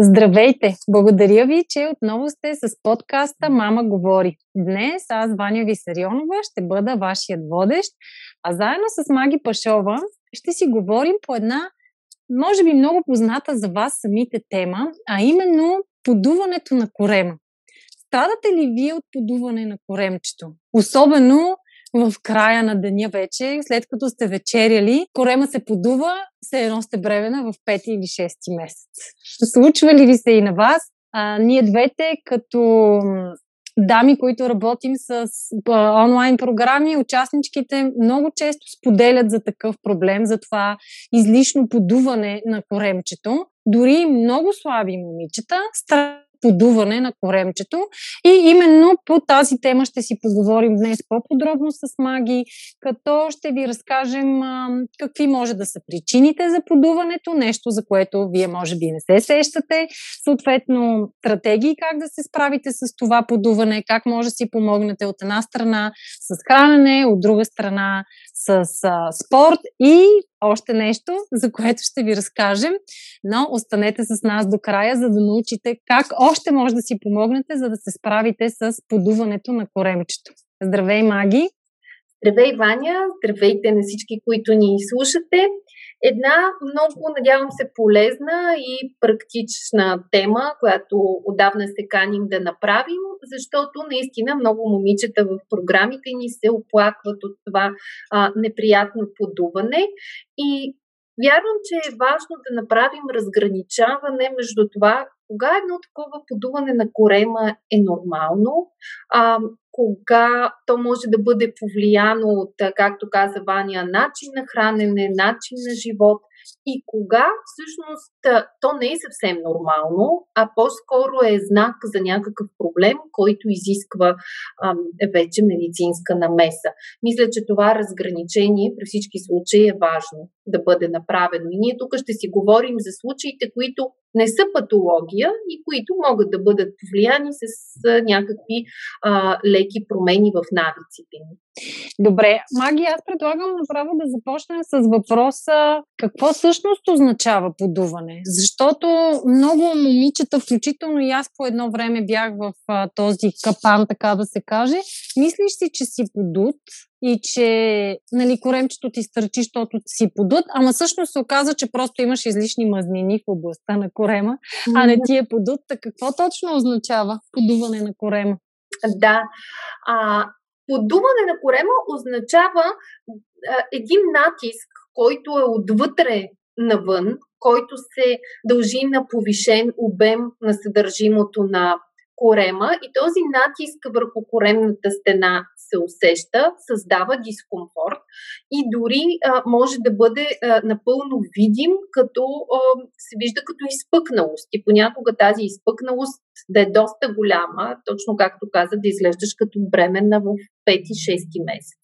Здравейте! Благодаря ви, че отново сте с подкаста Мама говори. Днес аз, Ваня Висарионова, ще бъда вашият водещ, а заедно с Маги Пашова ще си говорим по една, може би много позната за вас самите тема, а именно подуването на корема. Страдате ли вие от подуване на коремчето? Особено в края на деня вече, след като сте вечеряли, корема се подува, се едно сте бревена в 5 или 6 месец. Случва ли ви се и на вас? А, ние двете, като дами, които работим с а, онлайн програми, участничките много често споделят за такъв проблем, за това излишно подуване на коремчето. Дори много слаби момичета подуване на коремчето. И именно по тази тема ще си поговорим днес по-подробно с маги, като ще ви разкажем а, какви може да са причините за подуването, нещо за което вие може би не се сещате, съответно стратегии как да се справите с това подуване, как може да си помогнете от една страна с хранене, от друга страна с а, спорт и още нещо, за което ще ви разкажем, но останете с нас до края, за да научите как още може да си помогнете, за да се справите с подуването на коремчето. Здравей, Маги! Здравей, Ваня! Здравейте на всички, които ни слушате! Една много, надявам се, полезна и практична тема, която отдавна се каним да направим, защото наистина много момичета в програмите ни се оплакват от това а, неприятно подуване. И Вярвам, че е важно да направим разграничаване между това, кога едно такова подуване на корема е нормално, а, кога то може да бъде повлияно от, както каза Ваня, начин на хранене, начин на живот и кога всъщност то не е съвсем нормално, а по-скоро е знак за някакъв проблем, който изисква ам, вече медицинска намеса. Мисля, че това разграничение при всички случаи е важно да бъде направено. И ние тук ще си говорим за случаите, които не са патология и които могат да бъдат повлияни с някакви а, леки промени в навиците ни. Добре, Маги, аз предлагам направо да започнем с въпроса какво всъщност означава подуване. Защото много момичета, включително и аз по едно време бях в а, този капан, така да се каже, мислиш си, че си подут, и че нали, коремчето ти стърчи, защото си подут, ама всъщност се оказа, че просто имаш излишни мазнини в областта на корема, а не ти е подут. Так какво точно означава подуване на корема? Да. А, подуване на корема означава а, един натиск, който е отвътре навън, който се дължи на повишен обем на съдържимото на корема и този натиск върху коремната стена се усеща, създава дискомфорт и дори а, може да бъде а, напълно видим, като а, се вижда като изпъкналост. И понякога тази изпъкналост да е доста голяма, точно както каза, да изглеждаш като бременна в 5-6 месец.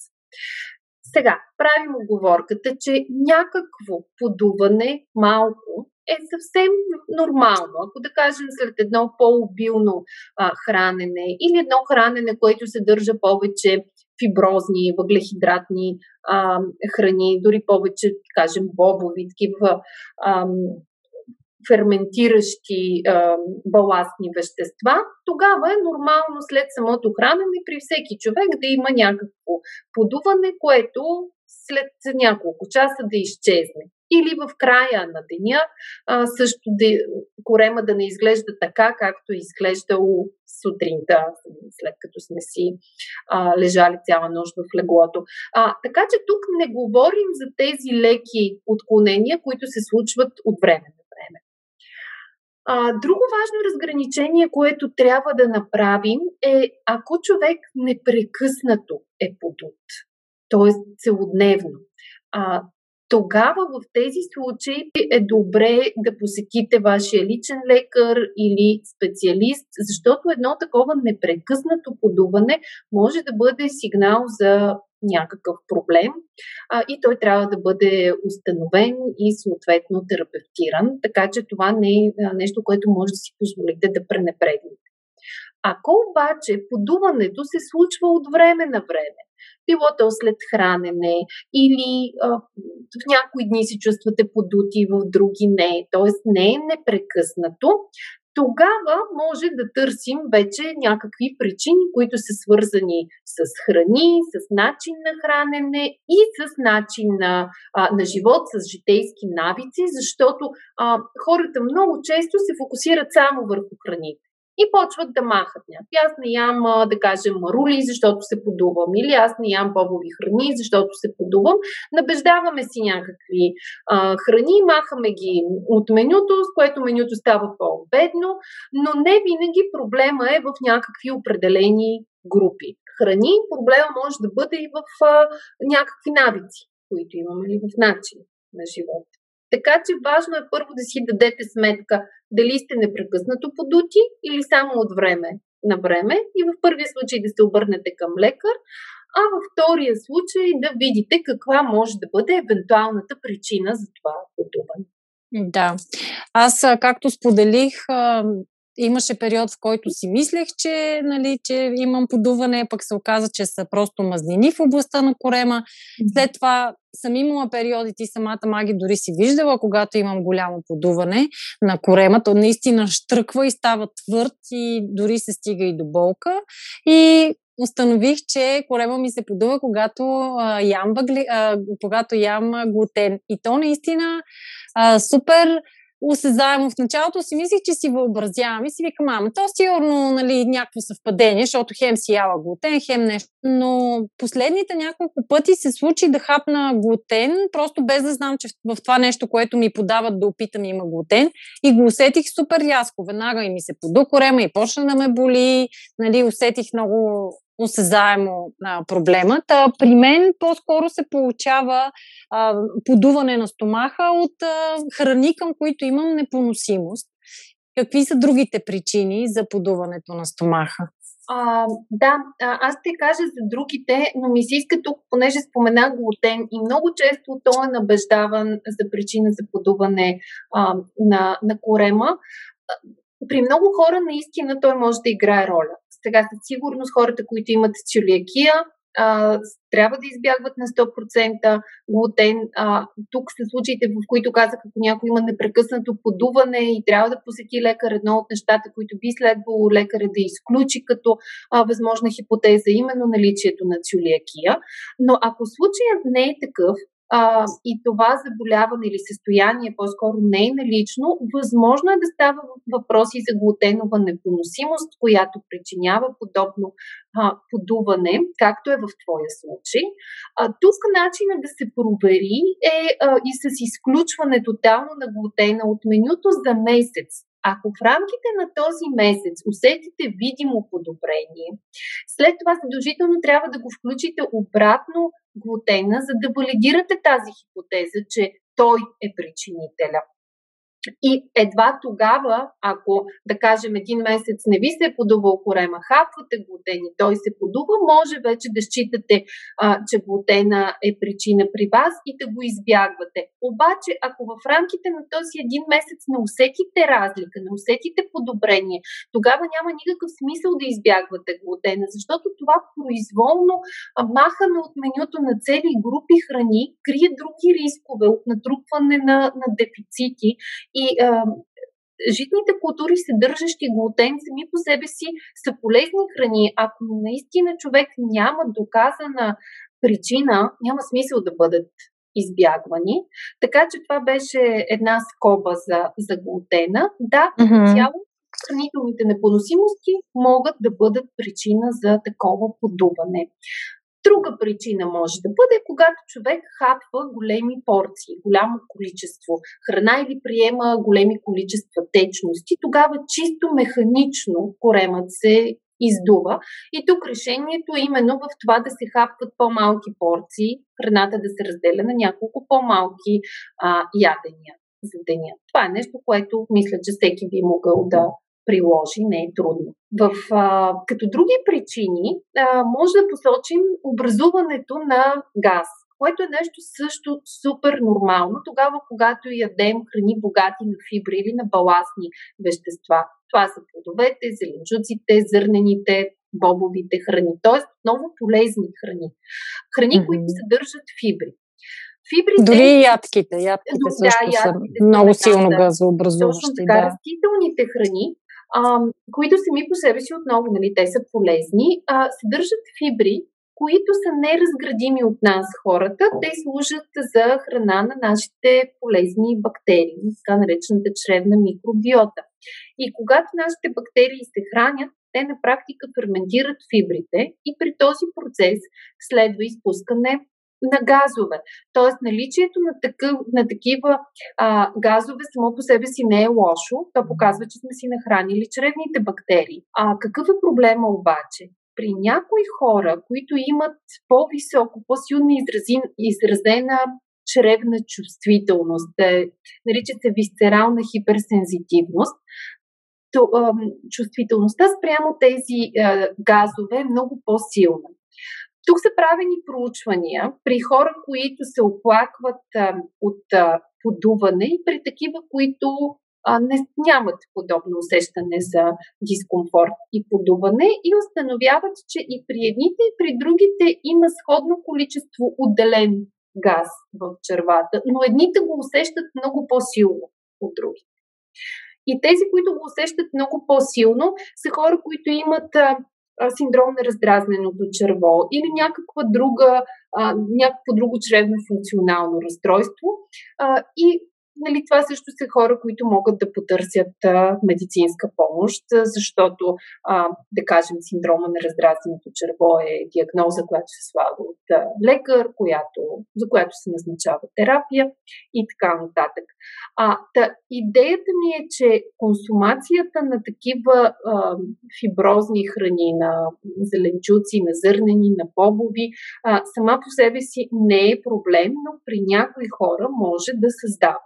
Сега, правим оговорката, че някакво подуване малко е съвсем нормално. Ако да кажем след едно по-обилно а, хранене или едно хранене, което съдържа повече фиброзни, въглехидратни а, храни, дори повече, кажем, бобови, такива а, ферментиращи а, баластни вещества, тогава е нормално след самото хранене при всеки човек да има някакво подуване, което след няколко часа да изчезне или в края на деня а, също да, корема да не изглежда така, както е изглеждало сутринта, след като сме си а, лежали цяла нощ в леглото. А, така че тук не говорим за тези леки отклонения, които се случват от време на време. А, друго важно разграничение, което трябва да направим е ако човек непрекъснато е подут, т.е. целодневно, а, тогава в тези случаи е добре да посетите вашия личен лекар или специалист, защото едно такова непрекъснато подуване може да бъде сигнал за някакъв проблем а, и той трябва да бъде установен и съответно терапевтиран, така че това не е нещо, което може да си позволите да пренепрегнете. Ако обаче подуването се случва от време на време, било то след хранене или а, в някои дни се чувствате подути, в други не, т.е. не е непрекъснато, тогава може да търсим вече някакви причини, които са свързани с храни, с начин на хранене и с начин на, а, на живот, с житейски навици, защото а, хората много често се фокусират само върху храните и почват да махат някакви. Аз не ям, да кажем, марули, защото се подувам, или аз не ям бобови храни, защото се подувам. Набеждаваме си някакви а, храни, махаме ги от менюто, с което менюто става по-бедно, но не винаги проблема е в някакви определени групи. Храни проблема може да бъде и в а, някакви навици, които имаме, или в начин на живота. Така че важно е първо да си дадете сметка дали сте непрекъснато подути или само от време на време и в първия случай да се обърнете към лекар, а във втория случай да видите каква може да бъде евентуалната причина за това подуване. Да. Аз, както споделих, имаше период, в който си мислех, че, нали, че имам подуване, пък се оказа, че са просто мазнини в областта на корема. След това съм имала периоди, ти самата маги дори си виждала, когато имам голямо подуване на корема, то наистина штръква и става твърд и дори се стига и до болка. И установих, че корема ми се подува, когато а, ям, бъгли, а, когато ям глутен. И то наистина а, супер осезаемо. В началото си мислих, че си въобразявам и си викам, ама то сигурно нали, някакво съвпадение, защото хем си яла глутен, хем нещо. Но последните няколко пъти се случи да хапна глутен, просто без да знам, че в това нещо, което ми подават да опитам има глутен. И го усетих супер рязко. Веднага и ми се поду корема и почна да ме боли. Нали, усетих много осезаемо а, проблемът. А, при мен по-скоро се получава а, подуване на стомаха от а, храни, към които имам непоносимост. Какви са другите причини за подуването на стомаха? А, да, аз ще кажа за другите, но ми се иска тук, понеже спомена глутен и много често той е набеждаван за причина за подуване а, на, на корема. При много хора наистина той може да играе роля. Сега със сигурност хората, които имат целиакия, а, трябва да избягват на 100% глутен. А, тук са случаите, в които казах, ако някой има непрекъснато подуване и трябва да посети лекар, едно от нещата, които би следвало лекаря да изключи като а, възможна хипотеза, именно наличието на целиакия. Но ако случаят не е такъв, а, и това заболяване или състояние по-скоро не е налично, възможно е да става въпроси за глутенова непоносимост, която причинява подобно а, подуване, както е в твоя случай. А, тук начинът да се провери е а, и с изключване тотално на глутена от менюто за месец. Ако в рамките на този месец усетите видимо подобрение, след това задължително трябва да го включите обратно глутена, за да валидирате тази хипотеза, че той е причинителя. И едва тогава, ако, да кажем, един месец не ви се е подувал корема, хапвате глутен и той се подува, може вече да считате, а, че глутена е причина при вас и да го избягвате. Обаче, ако в рамките на този един месец не усетите разлика, не усетите подобрение, тогава няма никакъв смисъл да избягвате глутена, защото това произволно махане от менюто на цели групи храни крие други рискове от натрупване на, на дефицити и а, житните култури, съдържащи глутен, сами по себе си са полезни храни. Ако наистина човек няма доказана причина, няма смисъл да бъдат избягвани. Така че това беше една скоба за, за глутена. Да, mm-hmm. цяло хранителните непоносимости могат да бъдат причина за такова подуване. Друга причина може да бъде, когато човек хапва големи порции, голямо количество храна или приема големи количества течности, тогава чисто механично коремът се издува. И тук решението е именно в това да се хапват по-малки порции, храната да се разделя на няколко по-малки а, ядения за деня. Това е нещо, което мисля, че всеки би могъл да приложи, не е трудно. В, а, като други причини а, може да посочим образуването на газ което е нещо също супер нормално, тогава когато ядем храни богати на фибри или на баластни вещества. Това са плодовете, зеленчуците, зърнените, бобовите храни, т.е. много полезни храни. Храни, mm-hmm. които съдържат фибри. Фибрите... Дори и ядките. Ядките също да, ядките са много силно да, газообразуващи. Точно така, да. растителните храни, а, които сами по себе си отново, нали, те са полезни, а, съдържат фибри, които са неразградими от нас хората. Те служат за храна на нашите полезни бактерии, така наречената чревна микробиота. И когато нашите бактерии се хранят, те на практика ферментират фибрите и при този процес следва изпускане на газове. Тоест, наличието на, такъв, на такива а, газове само по себе си не е лошо. То показва, че сме си нахранили чревните бактерии. А какъв е проблема обаче? при някои хора, които имат по-високо, по-силно изразена чревна чувствителност, нарича се висцерална хиперсензитивност, то, а, чувствителността спрямо тези а, газове е много по-силна. Тук са правени проучвания при хора, които се оплакват а, от а, подуване и при такива, които а, не, нямат подобно усещане за дискомфорт и подуване и установяват, че и при едните и при другите има сходно количество отделен газ в червата, но едните го усещат много по-силно от другите. И тези, които го усещат много по-силно, са хора, които имат а, синдром на раздразненото черво или някаква друга, някакво друго чревно функционално разстройство. И нали, това също са хора, които могат да потърсят а, медицинска помощ, защото, а, да кажем, синдрома на раздразненото черво е диагноза, която се слага от а, лекар, която, за която се назначава терапия и така нататък. А, та, идеята ми е, че консумацията на такива а, фиброзни храни, на зеленчуци, на зърнени, на бобови, а, сама по себе си не е проблем, но при някои хора може да създава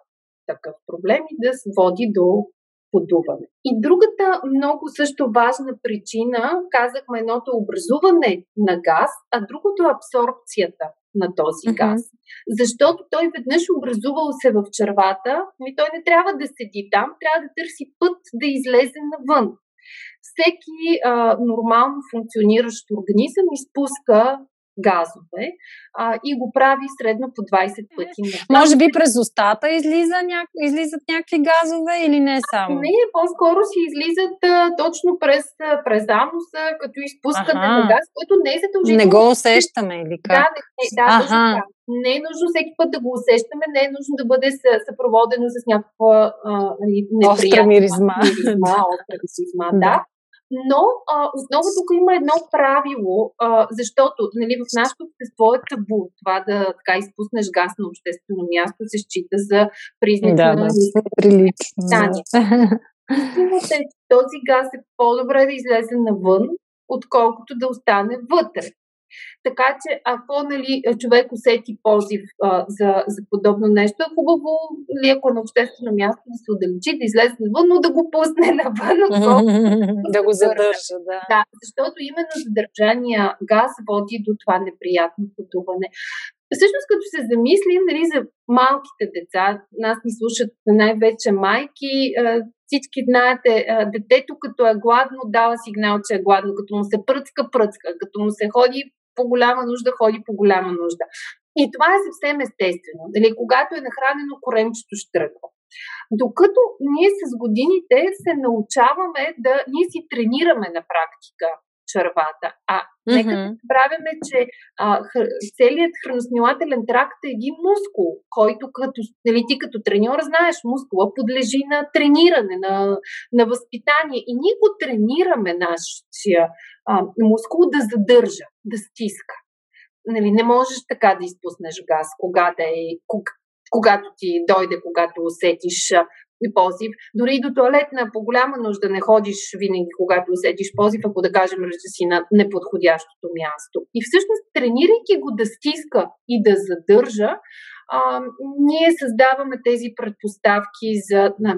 такъв проблем и да води до подуване. И другата много също важна причина, казахме едното образуване на газ, а другото е абсорбцията на този mm-hmm. газ. Защото той веднъж образувал се в червата, и той не трябва да седи там, трябва да търси път да излезе навън. Всеки а, нормално функциониращ организъм изпуска газове а, и го прави средно по 20 пъти. На Може би през устата излиза ня... излизат някакви газове или не само? Не, по-скоро си излизат а, точно през, през ануса, като изпускане ага. на газ, което не е задължително. Не го усещаме или как? Да, не, не, да ага. Не е нужно всеки път да го усещаме, не е нужно да бъде съпроводено с някаква нали, неприятна остра миризма. миризма остра миризма, да. Но а, отново тук има едно правило, а, защото нали, в нашото общество е табу това да така изпуснеш газ на обществено място се счита за признак да, на да, прилично. Истината е, че този газ е по-добре да излезе навън, отколкото да остане вътре. Така че, ако нали, човек усети позив а, за, за подобно нещо, е хубаво, нали, ако е на обществено място, да се отдалечи, да излезе навън, но да го пусне навън. да го задържа, да. Да, защото именно задържания газ води до това неприятно потуване. Всъщност, като се замислим нали, за малките деца, нас ни слушат най-вече майки, всички знаете, детето като е гладно, дава сигнал, че е гладно, като му се пръцка, пръцка, като му се ходи по голяма нужда, ходи по голяма нужда. И това е съвсем естествено. Дали, когато е нахранено, коремчето ще тръгва. Докато ние с годините се научаваме да ние си тренираме на практика червата. А mm-hmm. нека да правяме, че а, хр- целият храносмилателен тракт е един мускул, който като, нали, ти като треньор знаеш, мускула подлежи на трениране, на, на възпитание. И ние го тренираме нашия а, мускул да задържа, да стиска. Нали, не можеш така да изпуснеш газ, кога да е, когато ти дойде, когато усетиш позив. Дори и до туалетна по голяма нужда не ходиш винаги, когато усетиш позив, ако да кажем, че си на неподходящото място. И всъщност, тренирайки го да стиска и да задържа, а, ние създаваме тези предпоставки за на,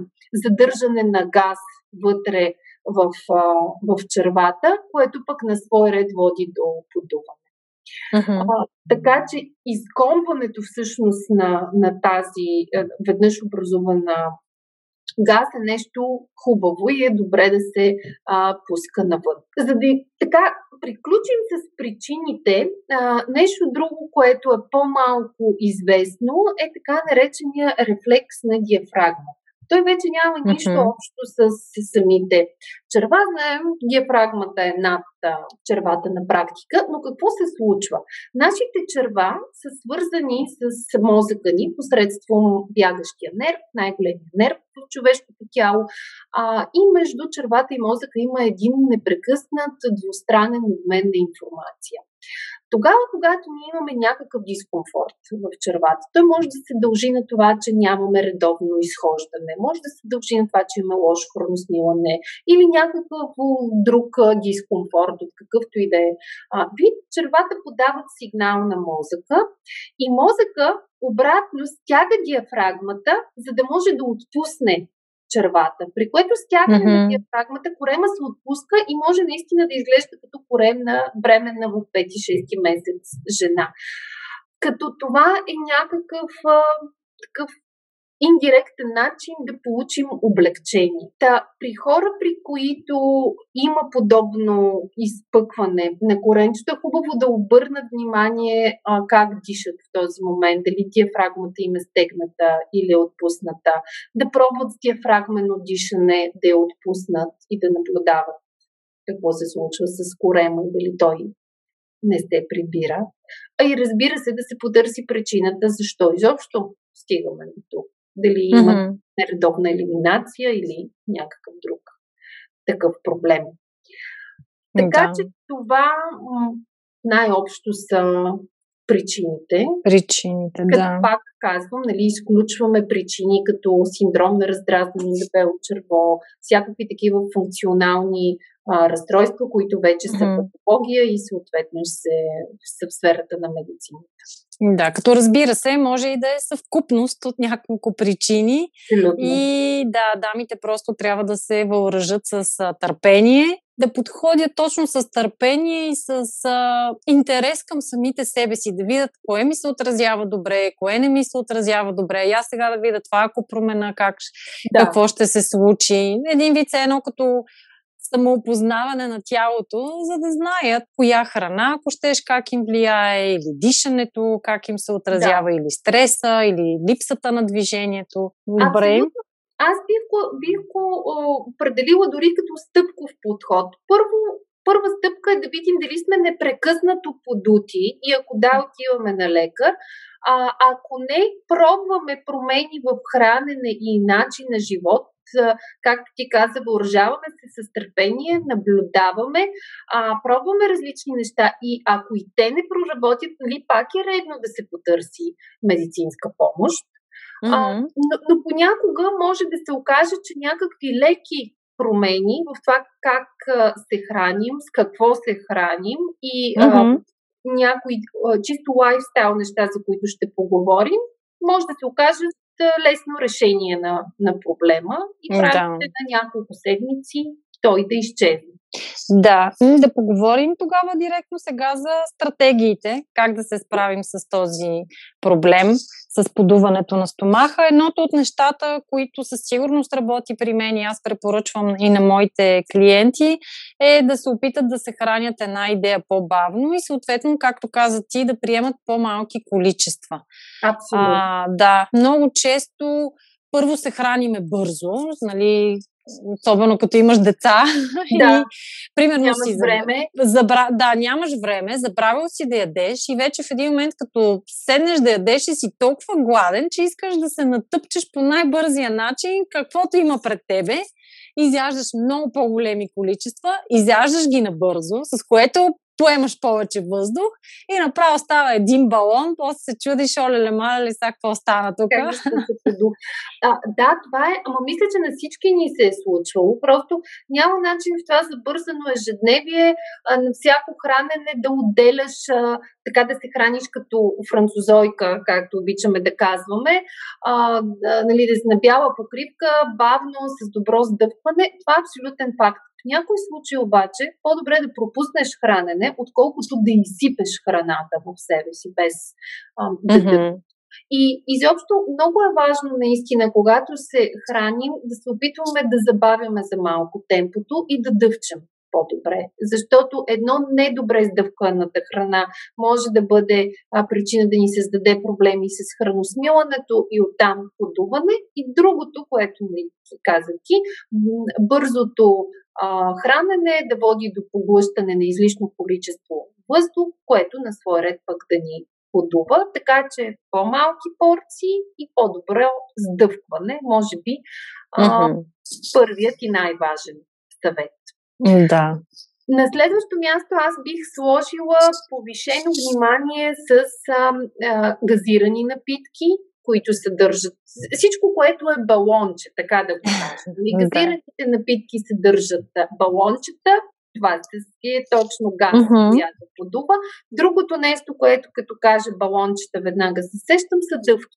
задържане на газ вътре в, а, в червата, което пък на свой ред води до подуване. Uh-huh. А, така че изгонването всъщност на, на тази е, веднъж образувана газ е нещо хубаво и е добре да се а, пуска навън. За да така приключим с причините, а, нещо друго, което е по-малко известно, е така наречения рефлекс на диафрагма той вече няма нищо mm-hmm. общо с, с самите черва. Знаем, диафрагмата е над червата на практика, но какво се случва? Нашите черва са свързани с мозъка ни посредством бягащия нерв, най-големия нерв в човешкото тяло. А, и между червата и мозъка има един непрекъснат двустранен обмен на информация. Тогава, когато ние имаме някакъв дискомфорт в червата, той може да се дължи на това, че нямаме редовно изхождане, може да се дължи на това, че имаме лошо хроносмилане или някакъв друг дискомфорт, от какъвто и да е вид. Червата подават сигнал на мозъка и мозъка обратно стяга диафрагмата, за да може да отпусне червата, при което стягане mm-hmm. на диафрагмата корема се отпуска и може наистина да изглежда като корем на бременна в 5-6 месец жена. Като това е някакъв а, такъв индиректен начин да получим облегчение. Та, при хора, при които има подобно изпъкване на коренчето, е хубаво да обърнат внимание а, как дишат в този момент, дали диафрагмата им е стегната или е отпусната, да пробват с диафрагмено дишане, да я отпуснат и да наблюдават какво се случва с корема и дали той не се прибира. А и разбира се да се потърси причината защо изобщо стигаме до тук. Дали има mm-hmm. нередовна елиминация или някакъв друг такъв проблем. Така да. че това най-общо са причините. Причините, като да. пак казвам, нали, изключваме причини като синдром на раздразнено дебело черво, всякакви такива функционални а, разстройства, които вече са mm-hmm. патология и съответно се, са в сферата на медицината. Да, като разбира се, може и да е съвкупност от няколко причини. Абсолютно. И да, дамите просто трябва да се въоръжат с търпение, да подходят точно с търпение и с а, интерес към самите себе си, да видят кое ми се отразява добре, кое не ми се отразява добре. И аз сега да видя това, ако промена, как, да. какво ще се случи. Един вид е едно като самоопознаване на тялото, за да знаят коя храна, ако щеш, как им влияе, или дишането, как им се отразява, да. или стреса, или липсата на движението. Добре. Абсолютно. Аз бих го, бих го определила дори като стъпков подход. Първо, първа стъпка е да видим дали сме непрекъснато подути и ако да, отиваме на лекар. А ако не, пробваме промени в хранене и начин на живот, както ти каза, въоръжаваме се с търпение, наблюдаваме, а, пробваме различни неща и ако и те не проработят, нали, пак е редно да се потърси медицинска помощ. А, но, но понякога може да се окаже, че някакви леки промени в това как а, се храним, с какво се храним и а, някои а, чисто лайфстайл неща, за които ще поговорим, може да се окажат лесно решение на, на проблема и правите да. на няколко седмици той да изчезне. Да, да поговорим тогава директно сега за стратегиите, как да се справим с този проблем, с подуването на стомаха. Едното от нещата, които със сигурност работи при мен и аз препоръчвам и на моите клиенти, е да се опитат да се хранят една идея по-бавно и съответно, както каза ти, да приемат по-малки количества. Абсолютно. А, да, много често първо се храниме бързо, нали, особено като имаш деца. Да. И, примерно нямаш си време. Забра... Да, нямаш време, забравил си да ядеш и вече в един момент, като седнеш да ядеш и си толкова гладен, че искаш да се натъпчеш по най-бързия начин, каквото има пред тебе. Изяждаш много по-големи количества, изяждаш ги набързо, с което поемаш повече въздух и направо става един балон, после се чудиш, оле, мале, сега какво стана тук? а, да, това е, ама мисля, че на всички ни се е случвало. Просто няма начин в това забързано ежедневие а, на всяко хранене да отделяш, а, така да се храниш като французойка, както обичаме да казваме, а, да, нали, да си на покривка, бавно, с добро сдъвкване. Това е абсолютен факт. В някои случаи обаче по-добре да пропуснеш хранене, отколкото да изсипеш храната в себе си без а, да mm-hmm. И изобщо много е важно наистина, когато се храним, да се опитваме да забавяме за малко темпото и да дъвчем по-добре. Защото едно недобре сдъвканата храна може да бъде а, причина да ни създаде проблеми с храносмилането и оттам подуване. И другото, което ми каза ти, бързото а, хранене да води до поглъщане на излишно количество въздух, което на свой ред пък да ни подува, така че по-малки порции и по-добро сдъвкване, може би а, mm-hmm. първият и най-важен съвет. Да. На следващо място аз бих сложила повишено внимание с а, а, газирани напитки, които съдържат всичко, което е балонче, така да го кажем. Нали, газираните напитки съдържат балончета, това си е точно газ, uh-huh. която подува. Другото нещо, което като каже балончета, веднага се сещам, са дъвки.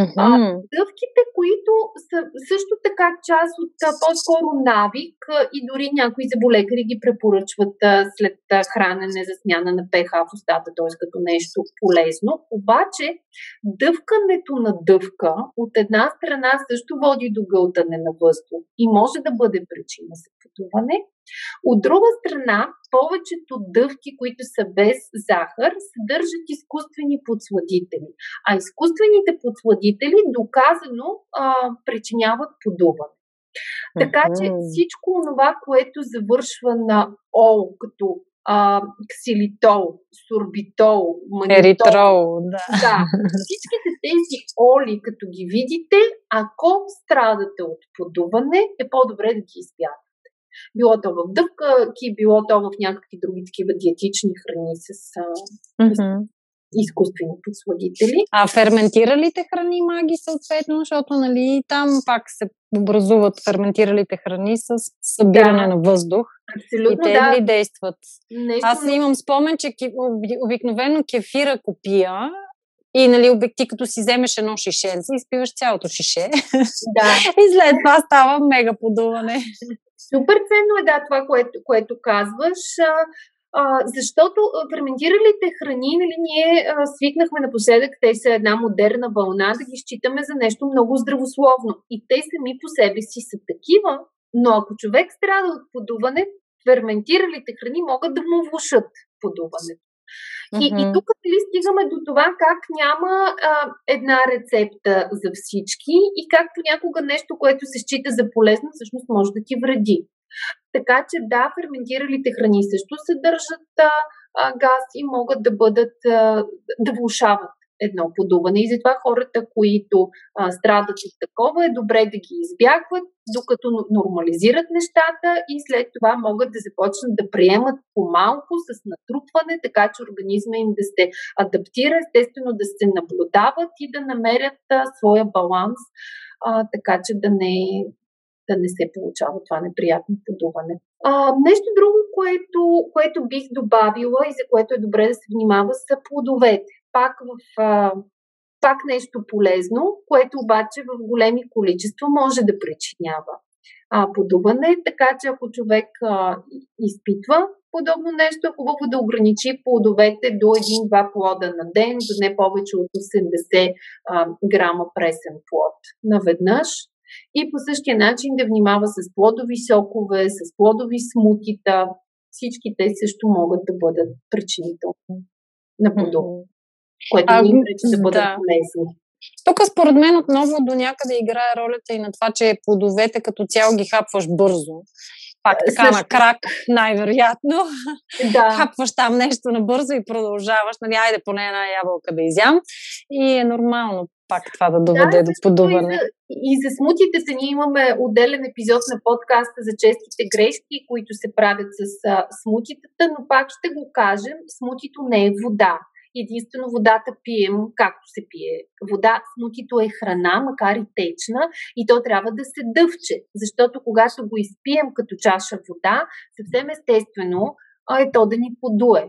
Uh-huh. А, дъвките, които са също така част от а, по-скоро навик а, и дори някои заболекари ги препоръчват а, след а, хранене за смяна на ПХ в устата, т.е. като нещо полезно. Обаче дъвкането на дъвка от една страна също води до гълтане на въздух и може да бъде причина за пътуване. От друга страна, повечето дъвки, които са без захар, съдържат изкуствени подсладители. А изкуствените подсладители доказано а, причиняват подуване. Така че всичко това, което завършва на ол, като а, ксилитол, сорбитол, манитол, Еритрол, да. да. Всичките тези оли, като ги видите, ако страдате от подуване, е по-добре да ги избягате. Било то в дъвкаки, било то в някакви други такива диетични храни с, mm-hmm. с изкуствени подсладители. А ферментиралите храни маги съответно, защото нали, там пак се образуват ферментиралите храни с събиране да. на въздух. Абсолютно, и те да. ли действат? Нещо Аз имам спомен, че обикновено кефира копия и, нали, обекти, като си вземеш едно шишенце, изпиваш цялото шише. Да. и след това става мега подуване. Супер ценно е, да, това, което, което казваш. А, а, защото ферментиралите храни, нали, ние а, свикнахме напоследък, те са една модерна вълна, да ги считаме за нещо много здравословно. И те сами по себе си са такива, но ако човек страда от подуване, ферментиралите храни могат да му влушат подуването. И, mm-hmm. и тук ли стигаме до това как няма а, една рецепта за всички и как понякога нещо, което се счита за полезно, всъщност може да ти вреди. Така че да, ферментиралите храни също съдържат а, а, газ и могат да бъдат, а, да влушават едно подуване. И затова хората, които а, страдат от такова, е добре да ги избягват, докато нормализират нещата и след това могат да започнат да приемат по-малко с натрупване, така че организма им да се адаптира, естествено да се наблюдават и да намерят а, своя баланс, а, така че да не, да не се получава това неприятно подуване. А, нещо друго, което, което бих добавила и за което е добре да се внимава, са плодовете пак в а, пак нещо полезно, което обаче в големи количества може да причинява а, подуване, така че ако човек а, изпитва подобно нещо, е хубаво да ограничи плодовете до 1-2 плода на ден, до не повече от 80 а, грама пресен плод наведнъж. И по същия начин да внимава с плодови сокове, с плодови смутита. Всички те също могат да бъдат причинителни на подобно което а, ни пречи да бъдат да. полезни. Тук според мен отново до някъде играе ролята и на това, че плодовете като цяло ги хапваш бързо. Пак е, така Също. на крак, най-вероятно. Да. Хапваш там нещо набързо и продължаваш. Нали, айде поне една ябълка да изям. И е нормално. пак това да доведе да, до подуване. И за, и за смутите ние имаме отделен епизод на подкаста за честите грешки, които се правят с а, смутитата, но пак ще го кажем, смутито не е вода. Единствено водата пием, както се пие вода. Смутито е храна, макар и течна, и то трябва да се дъвче, защото когато го изпием като чаша вода, съвсем естествено е то да ни подуе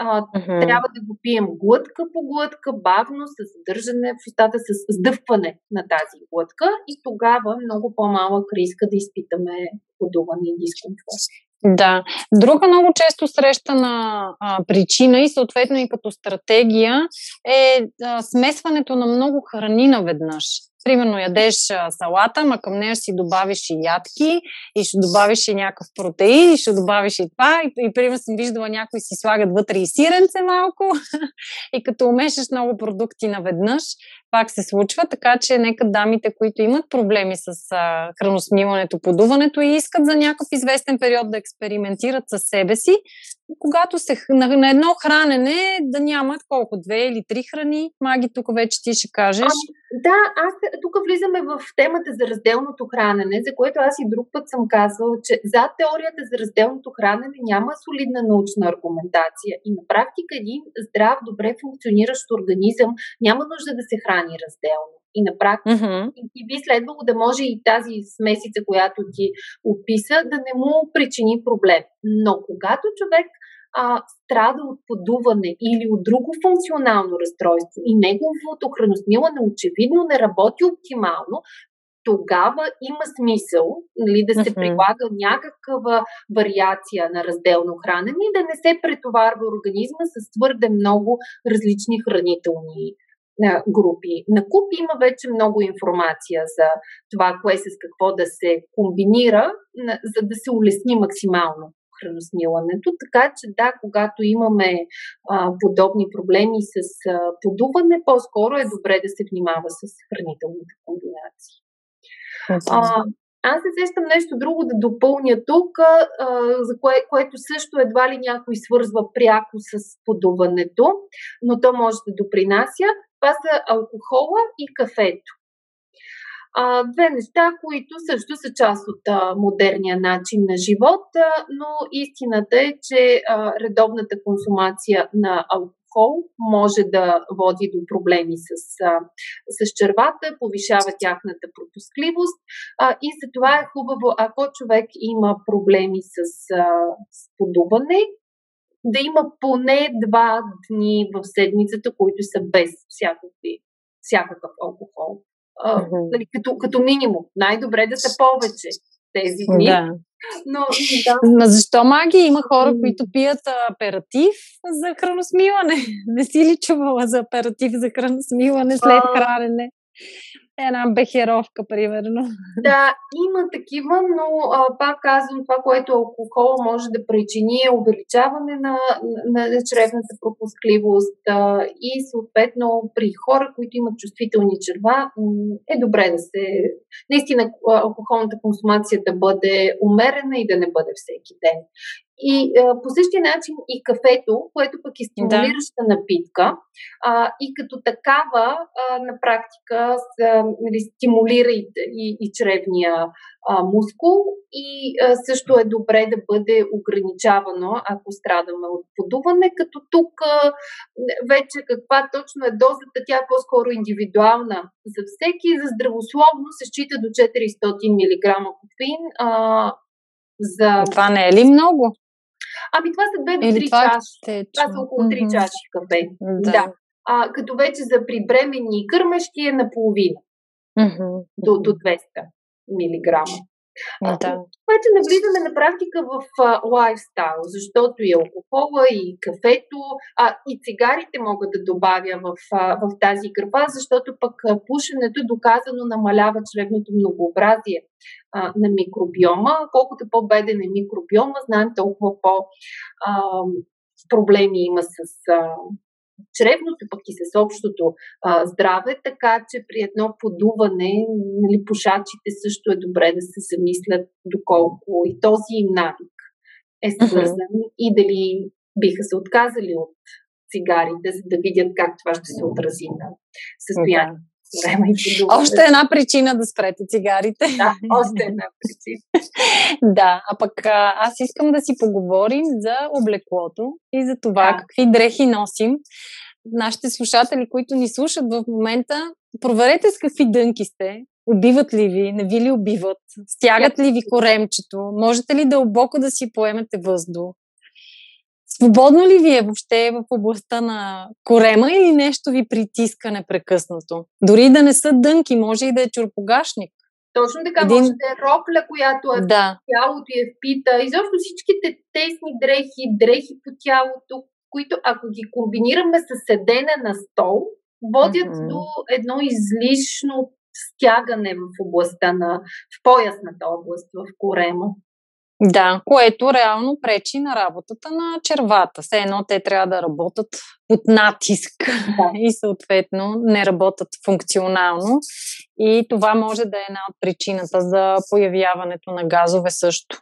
а, uh-huh. трябва да го пием глътка по глътка, бавно, с задържане в устата, с сдъвкване на тази глътка и тогава много по-малък риска да изпитаме подуване и дискомфорт. Да. Друга много често срещана а, причина и съответно и като стратегия е а, смесването на много храни наведнъж примерно ядеш салата, ма към нея си добавиш и ядки, и ще добавиш и някакъв протеин, и ще добавиш и това. И, и примерно съм виждала някои си слагат вътре и сиренце малко. и като умешаш много продукти наведнъж, пак се случва, така че нека дамите, които имат проблеми с а, храносмиването, подуването и искат за някакъв известен период да експериментират със себе си, когато се на, на едно хранене да нямат колко, две или три храни. Маги, тук вече ти ще кажеш. А, да, аз тук влизаме в темата за разделното хранене, за което аз и друг път съм казвала, че за теорията за разделното хранене няма солидна научна аргументация и на практика един здрав, добре функциониращ организъм няма нужда да се храни разделно. И на практика mm-hmm. и, и би следвало да може и тази смесица, която ти описа, да не му причини проблем. Но когато човек а, страда от подуване или от друго функционално разстройство и неговото храносмилане очевидно не работи оптимално, тогава има смисъл нали, да се прилага някаква вариация на разделно хранене и да не се претоварва организма с твърде много различни хранителни групи. На куп има вече много информация за това, кое с какво да се комбинира, за да се улесни максимално храносмилането. Така че да, когато имаме а, подобни проблеми с а, подуване, по-скоро е добре да се внимава с хранителните комбинации. А, аз се сещам нещо друго да допълня тук, а, за кое, което също едва ли някой свързва пряко с подуването, но то може да допринася. Това са алкохола и кафето. Две неща, които също са част от модерния начин на живот, но истината е, че редовната консумация на алкохол може да води до проблеми с, с червата, повишава тяхната пропускливост а, и за това е хубаво, ако човек има проблеми с, а, с подуване, да има поне два дни в седмицата, които са без всякакви, всякакъв алкохол а, нали, като, като минимум. Най-добре да са повече тези дни. Да. Но, да. Но защо маги? Има хора, които пият аператив за храносмиване. Не си ли чувала за аператив за храносмиване след хранене? Една бехеровка, примерно. Да, има такива, но а, пак казвам, това, което алкохол може да причини е увеличаване на, на, на чревната пропускливост а, и съответно при хора, които имат чувствителни черва, е добре да се... Наистина алкохолната консумация да бъде умерена и да не бъде всеки ден. И а, по същия начин и кафето, което пък е стимулираща да. напитка, а, и като такава а, на практика с, нали, стимулира и, и, и чревния а, мускул и а, също е добре да бъде ограничавано, ако страдаме от подуване, като тук а, вече каква точно е дозата, тя е по-скоро индивидуална за всеки. За здравословно се счита до 400 мг кофеин. А, за... Това не е ли много? Ами това са 2 до 3 чаши. Е това са около 3 mm-hmm. чаши кафе. Да. да. А, като вече за прибременни и кърмещи е наполовина. Mm-hmm. До, до 200 милиграма. Да. Вече навлизаме на практика в лайфстайл, защото и алкохола, и кафето, а, и цигарите могат да добавя в, а, в тази графа, защото пък пушенето доказано намалява чревното многообразие а, на микробиома. Колкото по-беден е микробиома, знаем толкова по- а, проблеми има с а, чревното, пък и с общото а, здраве, така че при едно подуване, нали, пушачите също е добре да се замислят доколко и този им навик е свързан uh-huh. и дали биха се отказали от цигарите, за да видят как това ще се отрази на състоянието. Корема и подуване. Още една причина да спрете цигарите. Да, още една причина. да, а пък аз искам да си поговорим за облеклото и за това Да. какви дрехи носим. Нашите слушатели, които ни слушат в момента, проверете с какви дънки сте. Убиват ли ви? Не ви ли убиват? Стягат ли ви коремчето? Можете ли дълбоко да си поемете въздух? Свободно ли ви е въобще в областта на корема или нещо ви притиска непрекъснато? Дори да не са дънки, може и да е чурпогашник. Точно така, Един- може да е рокля, която е Да, тялото и е впита. Изобщо всичките тесни дрехи, дрехи по тялото, които ако ги комбинираме с седене на стол, водят Мгм. до едно излишно стягане в областта на, в поясната област, в корема. Да, което реално пречи на работата на червата. Все едно те трябва да работят под натиск Да. и съответно не работят функционално. И това може да е една от причината за появяването на газове също.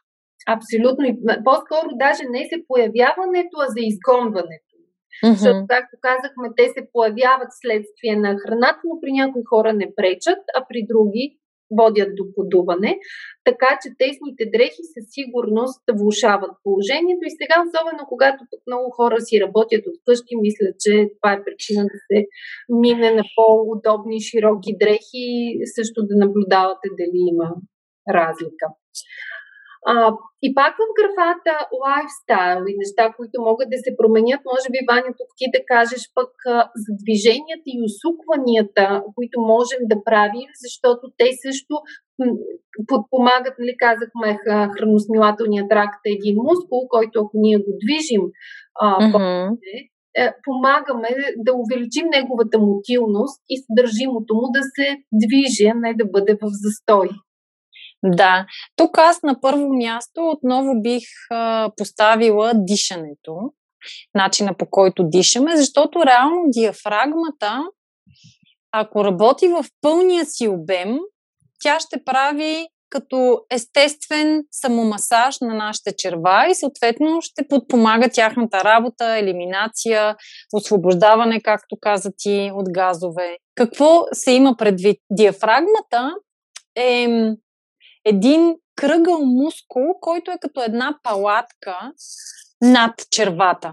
Абсолютно. И по-скоро даже не се появяването, а за изгонването. Защото, както казахме, те се появяват следствие на храната, но при някои хора не пречат, а при други водят до подуване. Така че тесните дрехи със сигурност влушават положението. И сега, особено когато много хора си работят от къщи, мисля, че това е причина да се мине на по-удобни, широки дрехи и също да наблюдавате дали има разлика. А, и пак в графата лайфстайл и неща, които могат да се променят, може би, Ваня, тук ти да кажеш пък а, за движенията и усукванията, които можем да правим, защото те също подпомагат, нали, казахме, храносмилателният тракт е един мускул, който ако ние го движим, а, е, помагаме да увеличим неговата мотилност и съдържимото му да се движи, а не да бъде в застой. Да, тук аз на първо място отново бих а, поставила дишането, начина по който дишаме, защото реално диафрагмата, ако работи в пълния си обем, тя ще прави като естествен самомасаж на нашите черва и съответно ще подпомага тяхната работа, елиминация, освобождаване, както каза ти, от газове. Какво се има предвид? Диафрагмата е един кръгъл мускул, който е като една палатка над червата.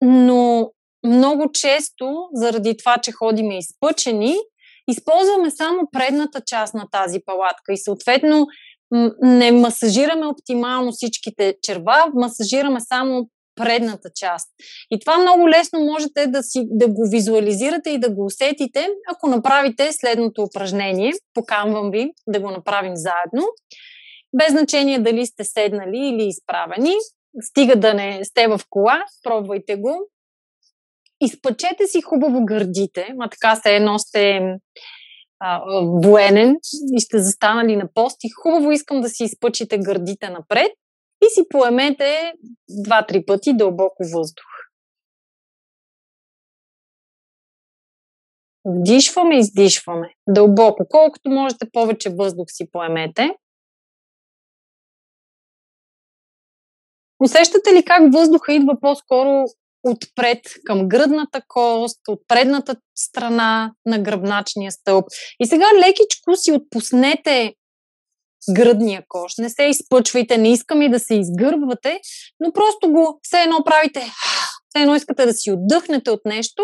Но много често, заради това, че ходиме изпъчени, използваме само предната част на тази палатка и съответно не масажираме оптимално всичките черва, масажираме само предната част. И това много лесно можете да, си, да го визуализирате и да го усетите, ако направите следното упражнение. Поканвам ви да го направим заедно. Без значение дали сте седнали или изправени, стига да не сте в кола, пробвайте го. Изпъчете си хубаво гърдите, ма така се едно сте военен и сте застанали на пост и хубаво искам да си изпъчите гърдите напред и си поемете два-три пъти дълбоко въздух. Вдишваме, издишваме. Дълбоко. Колкото можете повече въздух си поемете. Усещате ли как въздуха идва по-скоро отпред към гръдната кост, от предната страна на гръбначния стълб? И сега лекичко си отпуснете гръдния кош. Не се изпъчвайте, не искам и да се изгърбвате, но просто го все едно правите, все едно искате да си отдъхнете от нещо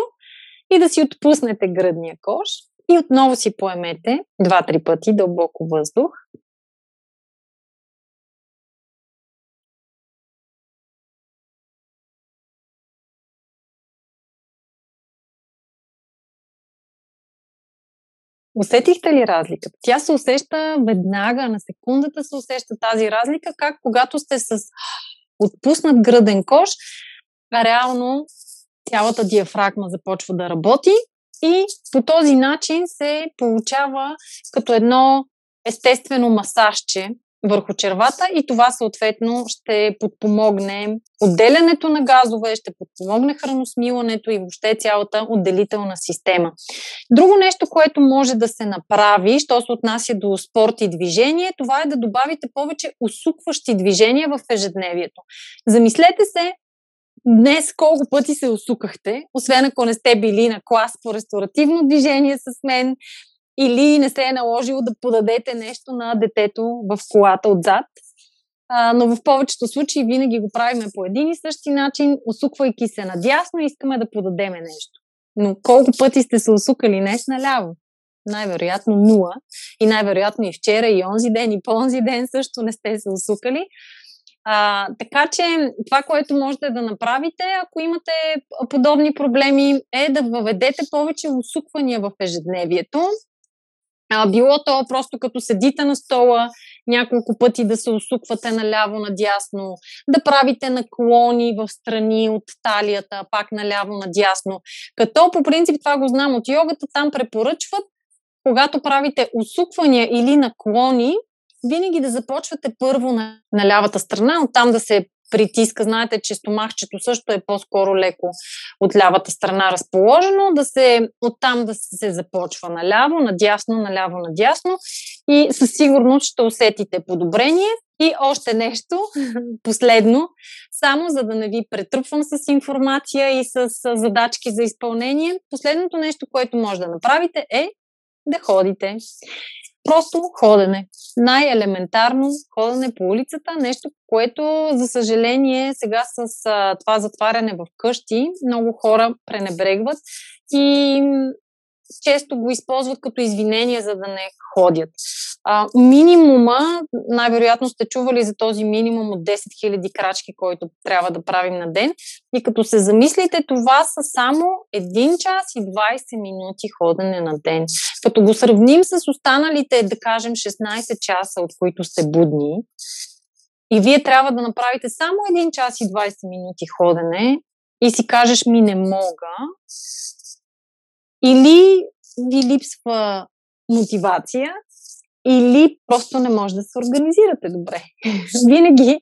и да си отпуснете гръдния кош и отново си поемете два-три пъти дълбоко въздух. Усетихте ли разликата? Тя се усеща веднага, на секундата се усеща тази разлика, как когато сте с отпуснат гръден кош, реално цялата диафрагма започва да работи и по този начин се получава като едно естествено масажче върху червата и това съответно ще подпомогне отделянето на газове, ще подпомогне храносмилането и въобще цялата отделителна система. Друго нещо, което може да се направи, що се отнася до спорт и движение, това е да добавите повече усукващи движения в ежедневието. Замислете се днес колко пъти се усукахте, освен ако не сте били на клас по ресторативно движение с мен или не се е наложило да подадете нещо на детето в колата отзад. А, но в повечето случаи винаги го правиме по един и същи начин, усуквайки се надясно, искаме да подадеме нещо. Но колко пъти сте се усукали днес наляво? Най-вероятно нула. И най-вероятно и вчера, и онзи ден, и по-онзи ден също не сте се усукали. А, така че това, което можете да направите, ако имате подобни проблеми, е да въведете повече усуквания в ежедневието. А, било то просто като седите на стола, няколко пъти да се усуквате наляво, надясно, да правите наклони в страни от талията, пак наляво, надясно. Като по принцип това го знам от йогата, там препоръчват, когато правите усуквания или наклони, винаги да започвате първо на, на лявата страна, оттам да се притиска. Знаете, че стомахчето също е по-скоро леко от лявата страна разположено, да се, оттам да се започва наляво, надясно, наляво, надясно и със сигурност ще усетите подобрение. И още нещо, последно, само за да не ви претрупвам с информация и с задачки за изпълнение, последното нещо, което може да направите е да ходите. Просто ходене. Най-елементарно ходене по улицата, нещо, което, за съжаление, сега с а, това затваряне в къщи, много хора пренебрегват и често го използват като извинение, за да не ходят. А, минимума, най-вероятно сте чували за този минимум от 10 000 крачки, който трябва да правим на ден. И като се замислите, това са само 1 час и 20 минути ходене на ден. Като го сравним с останалите, да кажем, 16 часа, от които сте будни, и вие трябва да направите само 1 час и 20 минути ходене и си кажеш ми не мога, или ви липсва мотивация, или просто не може да се организирате добре. Винаги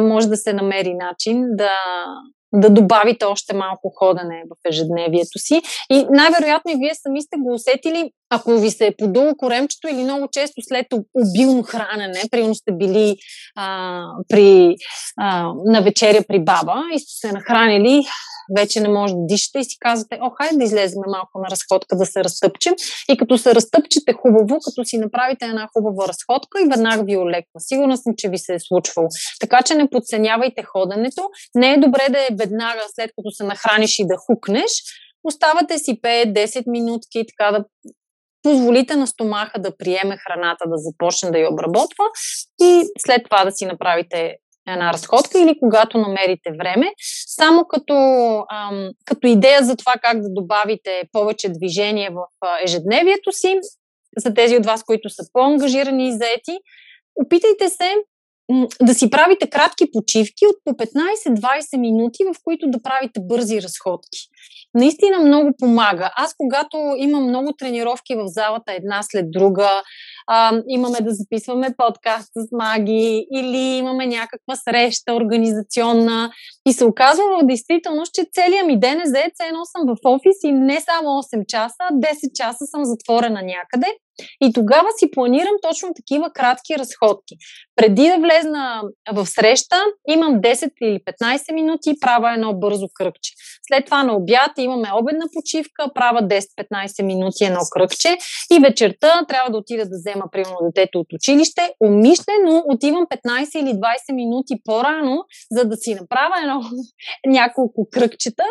може да се намери начин да, да добавите още малко ходене в ежедневието си. И най-вероятно и вие сами сте го усетили, ако ви се е подуло коремчето или много често след обилно хранене, примерно сте били а, при, а, на вечеря при баба и сте се нахранили вече не може да дишате и си казвате, о, хайде да излезем малко на разходка, да се разтъпчем. И като се разтъпчете хубаво, като си направите една хубава разходка и веднага ви олеква. Сигурна съм, че ви се е случвало. Така че не подценявайте ходенето. Не е добре да е веднага след като се нахраниш и да хукнеш. Оставате си 5-10 минутки така да позволите на стомаха да приеме храната, да започне да я обработва и след това да си направите една разходка или когато намерите време, само като, ам, като идея за това как да добавите повече движение в ежедневието си, за тези от вас, които са по-ангажирани и заети, опитайте се да си правите кратки почивки от по 15-20 минути, в които да правите бързи разходки. Наистина много помага. Аз, когато имам много тренировки в залата една след друга, а, имаме да записваме подкаст с маги или имаме някаква среща организационна и се оказва в действителност, че целият ми ден е заед, едно съм в офис и не само 8 часа, а 10 часа съм затворена някъде и тогава си планирам точно такива кратки разходки. Преди да влезна в среща, имам 10 или 15 минути и правя едно бързо кръгче. След това на обяд имаме обедна почивка, правя 10-15 минути едно кръгче и вечерта трябва да отида да взема примерно детето от училище. Умишлено отивам 15 или 20 минути по-рано, за да си направя едно, няколко кръгчета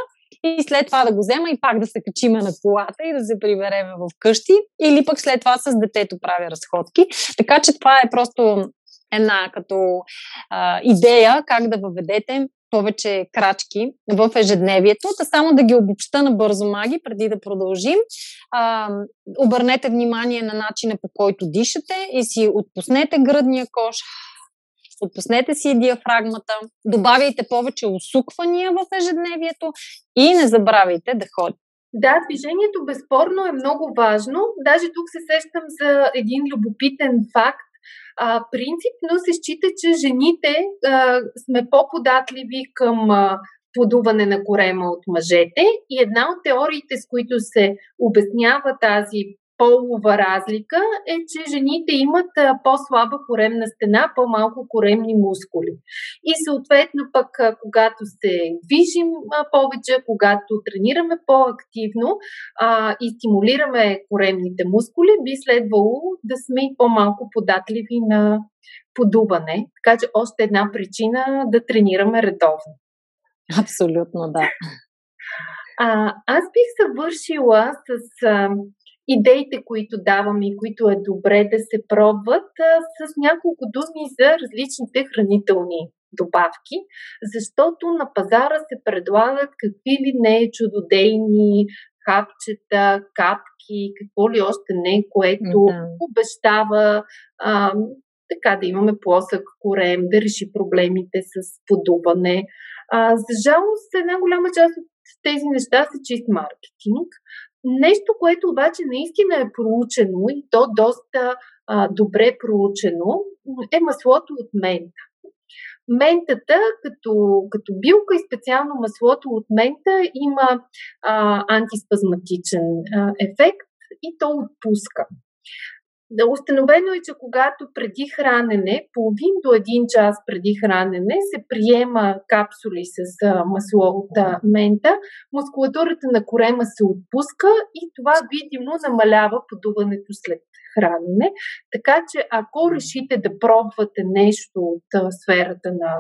и след това да го взема и пак да се качиме на колата и да се прибереме в къщи или пък след това с детето правя разходки. Така че това е просто една като а, идея как да въведете повече крачки в ежедневието. Та само да ги обобща на бързо маги, преди да продължим. А, обърнете внимание на начина по който дишате и си отпуснете гръдния кош, отпуснете си диафрагмата, добавяйте повече усуквания в ежедневието и не забравяйте да ходите. Да, движението безспорно е много важно. Даже тук се сещам за един любопитен факт. А, принципно се счита, че жените а, сме по-податливи към а, подуване на корема от мъжете и една от теориите, с които се обяснява тази полова разлика е, че жените имат по-слаба коремна стена, по-малко коремни мускули. И съответно пък, когато се движим повече, когато тренираме по-активно а, и стимулираме коремните мускули, би следвало да сме и по-малко податливи на подуване. Така че още една причина да тренираме редовно. Абсолютно, да. А, аз бих завършила с а, идеите, които давам и които е добре да се пробват, с няколко думи за различните хранителни добавки, защото на пазара се предлагат какви ли не чудодейни хапчета, капки, какво ли още не, което да. обещава а, така да имаме плосък корем, да реши проблемите с подуване. А, за жалост, една голяма част от тези неща са чист маркетинг. Нещо, което обаче наистина е проучено и то доста а, добре проучено, е маслото от мента. Ментата като, като билка и специално маслото от мента има а, антиспазматичен а, ефект и то отпуска. Да, установено е, че когато преди хранене, половин до един час преди хранене, се приема капсули с масло от мента, мускулатурата на корема се отпуска и това видимо намалява подуването след хранене. Така че ако решите да пробвате нещо от а, сферата на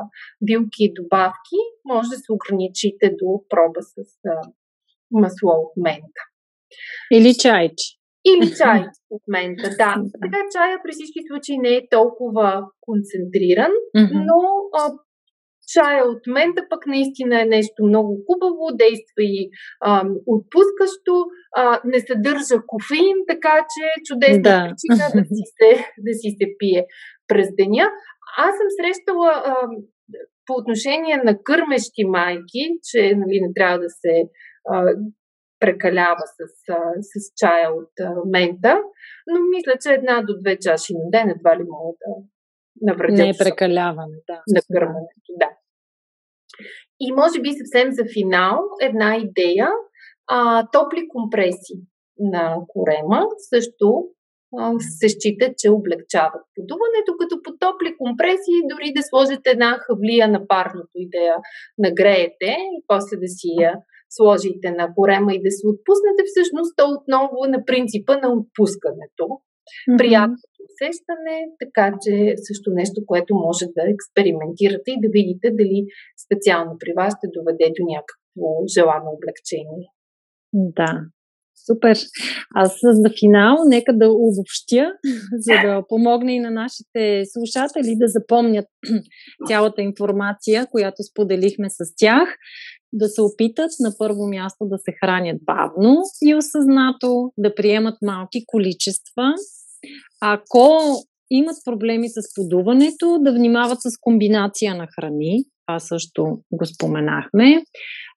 билки и добавки, може да се ограничите до проба с а, масло от мента. Или чайче. Или чай от мента, да. Така чая при всички случаи не е толкова концентриран, mm-hmm. но а, чая от мента пък наистина е нещо много хубаво, действа и а, отпускащо, а, не съдържа кофеин, така че чудесна да. причина да си, се, да си се пие през деня. Аз съм срещала а, по отношение на кърмещи майки, че нали, не трябва да се а, прекалява с, с чая от мента, но мисля, че една до две чаши на ден едва ли мога да навредят. Не е прекаляване, да. На кърмането, да. И може би съвсем за финал една идея. А, топли компреси на корема също се счита, че облегчават подуването, като по топли компреси дори да сложите една хавлия на парното и да я нагреете и после да си я сложите на корема и да се отпуснете, всъщност то отново на принципа на отпускането. Mm-hmm. Приятното усещане, така че също нещо, което може да експериментирате и да видите дали специално при вас ще доведе до някакво желано облегчение. Да, Супер! Аз за финал нека да обобщя, за да помогне и на нашите слушатели да запомнят цялата информация, която споделихме с тях да се опитат на първо място да се хранят бавно и осъзнато, да приемат малки количества. Ако имат проблеми с подуването, да внимават с комбинация на храни. Това също го споменахме.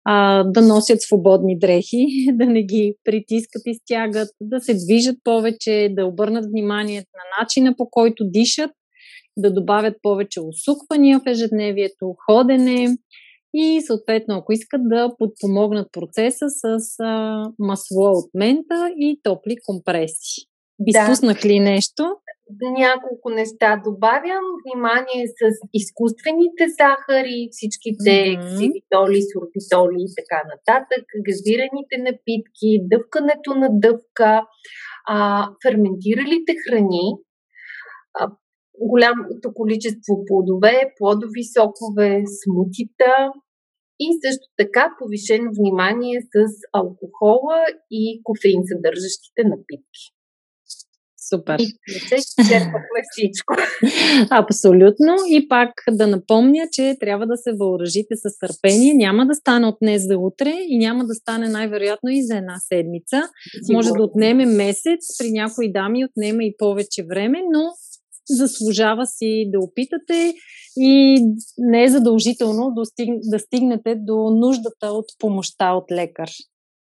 А, да носят свободни дрехи, да не ги притискат и стягат, да се движат повече, да обърнат внимание на начина по който дишат, да добавят повече усуквания в ежедневието, ходене, и съответно, ако искат да подпомогнат процеса с а, масло от мента и топли компреси. Изпуснах ли нещо? Няколко неща добавям. Внимание с изкуствените захари, всичките mm-hmm. ксилитоли, сорбитоли и така нататък, газираните напитки, дъвкането на дъвка, а, ферментиралите храни, а, голямото количество плодове, плодови сокове, смутита, и също така повишено внимание с алкохола и кофеин съдържащите напитки. Супер. И не всичко. Абсолютно. И пак да напомня, че трябва да се въоръжите с търпение. Няма да стане от днес за утре и няма да стане най-вероятно и за една седмица. Сигурно. Може да отнеме месец, при някои дами отнема и повече време, но заслужава си да опитате и не е задължително да, стиг, да стигнете до нуждата от помощта от лекар.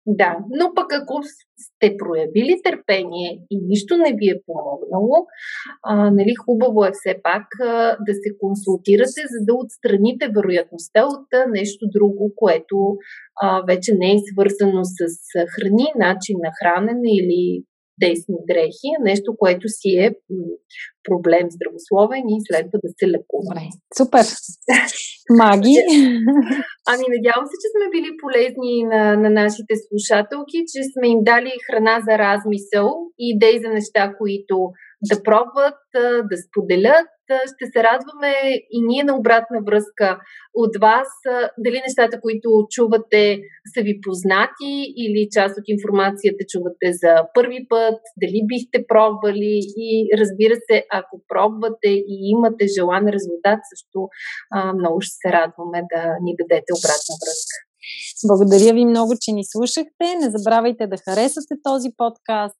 Да, но пък ако сте проявили търпение и нищо не ви е помогнало, а, нали, хубаво е все пак а, да се консултирате, за да отстраните вероятността от а, нещо друго, което а, вече не е свързано с храни, начин на хранене или десни дрехи, нещо, което си е проблем здравословен и следва да се лекува. Супер! Маги! Ами, надявам се, че сме били полезни на, на нашите слушателки, че сме им дали храна за размисъл и идеи за неща, които да пробват, да споделят. Ще се радваме и ние на обратна връзка от вас. Дали нещата, които чувате, са ви познати или част от информацията чувате за първи път, дали бихте пробвали и разбира се, ако пробвате и имате желан резултат, също много ще се радваме да ни дадете обратна връзка. Благодаря ви много, че ни слушахте. Не забравяйте да харесате този подкаст,